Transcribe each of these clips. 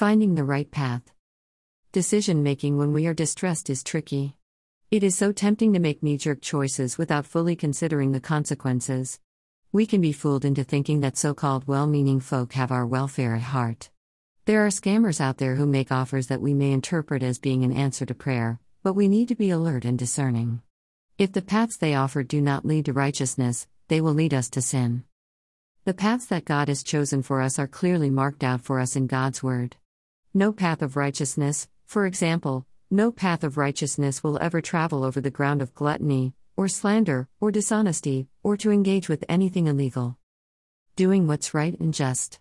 Finding the right path. Decision making when we are distressed is tricky. It is so tempting to make knee jerk choices without fully considering the consequences. We can be fooled into thinking that so called well meaning folk have our welfare at heart. There are scammers out there who make offers that we may interpret as being an answer to prayer, but we need to be alert and discerning. If the paths they offer do not lead to righteousness, they will lead us to sin. The paths that God has chosen for us are clearly marked out for us in God's Word. No path of righteousness, for example, no path of righteousness will ever travel over the ground of gluttony, or slander, or dishonesty, or to engage with anything illegal. Doing what's right and just.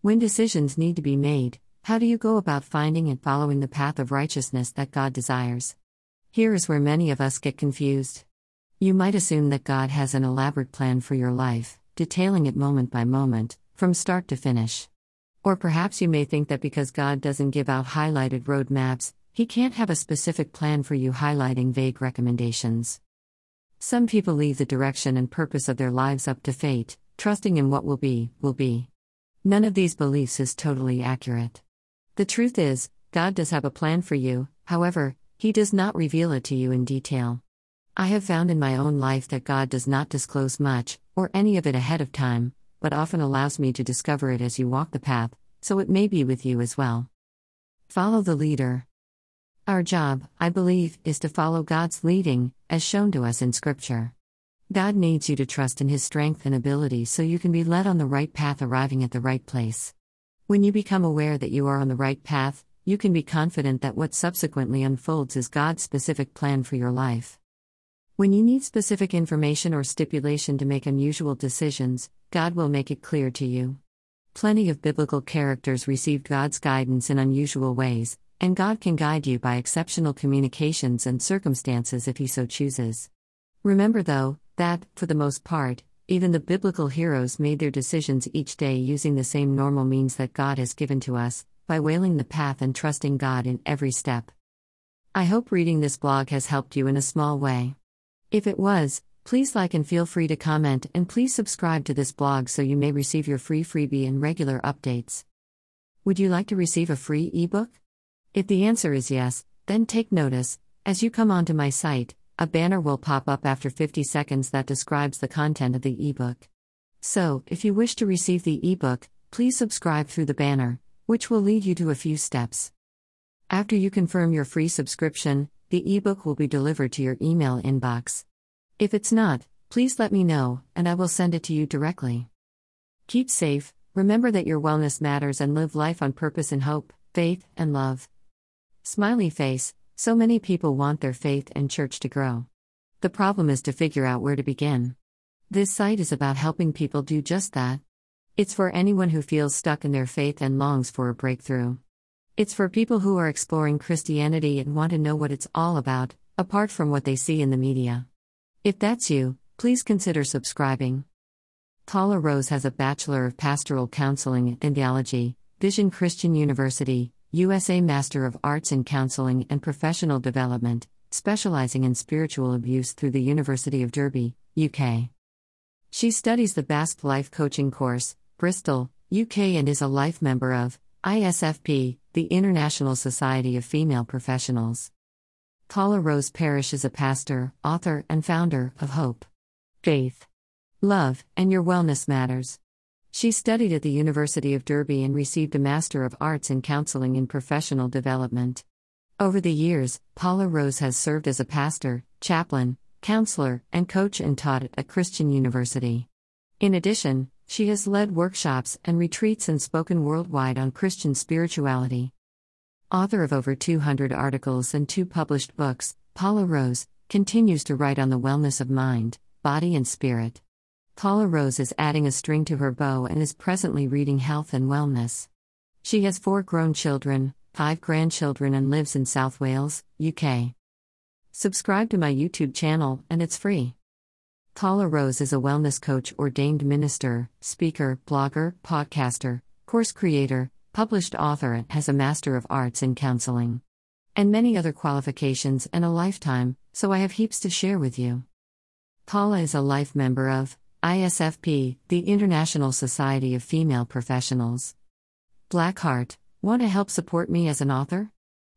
When decisions need to be made, how do you go about finding and following the path of righteousness that God desires? Here is where many of us get confused. You might assume that God has an elaborate plan for your life, detailing it moment by moment, from start to finish. Or perhaps you may think that because God doesn't give out highlighted roadmaps, He can't have a specific plan for you highlighting vague recommendations. Some people leave the direction and purpose of their lives up to fate, trusting in what will be, will be. None of these beliefs is totally accurate. The truth is, God does have a plan for you, however, He does not reveal it to you in detail. I have found in my own life that God does not disclose much, or any of it ahead of time, but often allows me to discover it as you walk the path, so it may be with you as well. Follow the leader. Our job, I believe, is to follow God's leading, as shown to us in Scripture. God needs you to trust in His strength and ability so you can be led on the right path, arriving at the right place. When you become aware that you are on the right path, you can be confident that what subsequently unfolds is God's specific plan for your life. When you need specific information or stipulation to make unusual decisions, God will make it clear to you. Plenty of biblical characters received God's guidance in unusual ways, and God can guide you by exceptional communications and circumstances if He so chooses. Remember, though, that, for the most part, even the biblical heroes made their decisions each day using the same normal means that God has given to us, by wailing the path and trusting God in every step. I hope reading this blog has helped you in a small way. If it was, Please like and feel free to comment, and please subscribe to this blog so you may receive your free freebie and regular updates. Would you like to receive a free ebook? If the answer is yes, then take notice. As you come onto my site, a banner will pop up after 50 seconds that describes the content of the ebook. So, if you wish to receive the ebook, please subscribe through the banner, which will lead you to a few steps. After you confirm your free subscription, the ebook will be delivered to your email inbox. If it's not, please let me know, and I will send it to you directly. Keep safe, remember that your wellness matters, and live life on purpose in hope, faith, and love. Smiley face so many people want their faith and church to grow. The problem is to figure out where to begin. This site is about helping people do just that. It's for anyone who feels stuck in their faith and longs for a breakthrough. It's for people who are exploring Christianity and want to know what it's all about, apart from what they see in the media. If that's you, please consider subscribing. Paula Rose has a Bachelor of Pastoral Counseling and Theology, Vision Christian University, USA Master of Arts in Counseling and Professional Development, specializing in spiritual abuse through the University of Derby, UK. She studies the Basque Life Coaching Course, Bristol, UK, and is a life member of ISFP, the International Society of Female Professionals. Paula Rose Parish is a pastor, author, and founder of Hope, Faith, Love, and Your Wellness Matters. She studied at the University of Derby and received a Master of Arts in Counseling and Professional Development. Over the years, Paula Rose has served as a pastor, chaplain, counselor, and coach and taught at a Christian university. In addition, she has led workshops and retreats and spoken worldwide on Christian spirituality. Author of over 200 articles and two published books, Paula Rose continues to write on the wellness of mind, body, and spirit. Paula Rose is adding a string to her bow and is presently reading Health and Wellness. She has four grown children, five grandchildren, and lives in South Wales, UK. Subscribe to my YouTube channel, and it's free. Paula Rose is a wellness coach, ordained minister, speaker, blogger, podcaster, course creator, published author, and has a Master of Arts in Counseling. And many other qualifications and a lifetime, so I have heaps to share with you. Paula is a life member of ISFP, the International Society of Female Professionals. Black Heart, Want to help support me as an author?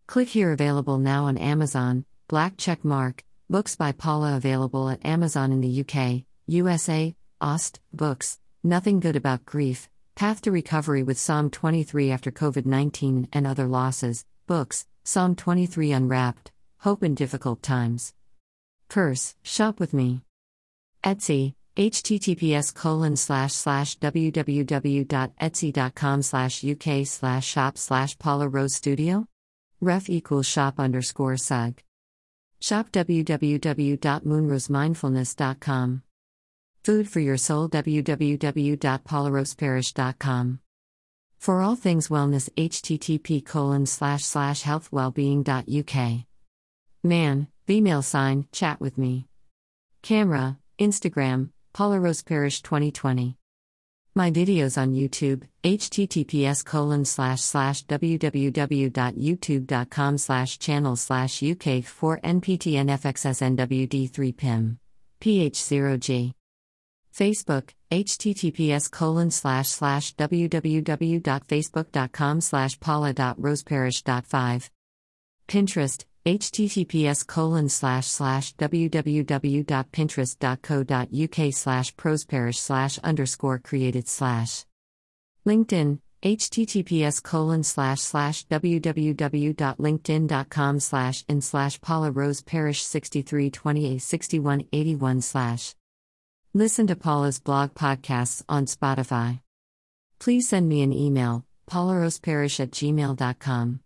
Click here available now on Amazon, black check mark, books by Paula available at Amazon in the UK, USA, Aust, books, Nothing Good About Grief, Path to Recovery with Psalm 23 After COVID 19 and Other Losses, books, Psalm 23 Unwrapped, Hope in Difficult Times. Purse, shop with me. Etsy, https colon slash slash www.etsy.com slash uk slash shop slash paula rose studio ref equals shop underscore sug shop www.moonrosemindfulness.com food for your soul www.paularoseparish.com for all things wellness http colon slash slash healthwellbeing.uk man female sign chat with me. Camera instagram Paula Rose Parish 2020. My videos on YouTube, https colon slash slash www.youtube.com slash channel slash UK 4 NPTNFXSNWD3 PIM. PH0G. Facebook, https colon slash slash www.facebook.com slash paula.roseparish.5. Pinterest, https colon slash slash www.pinterest.co.uk slash prosperish slash underscore created slash linkedin https colon slash slash www.linkedin.com slash in slash paula rose parish 6328 6181 slash. Listen to paula's blog podcasts on spotify. Please send me an email paularoseparish at gmail.com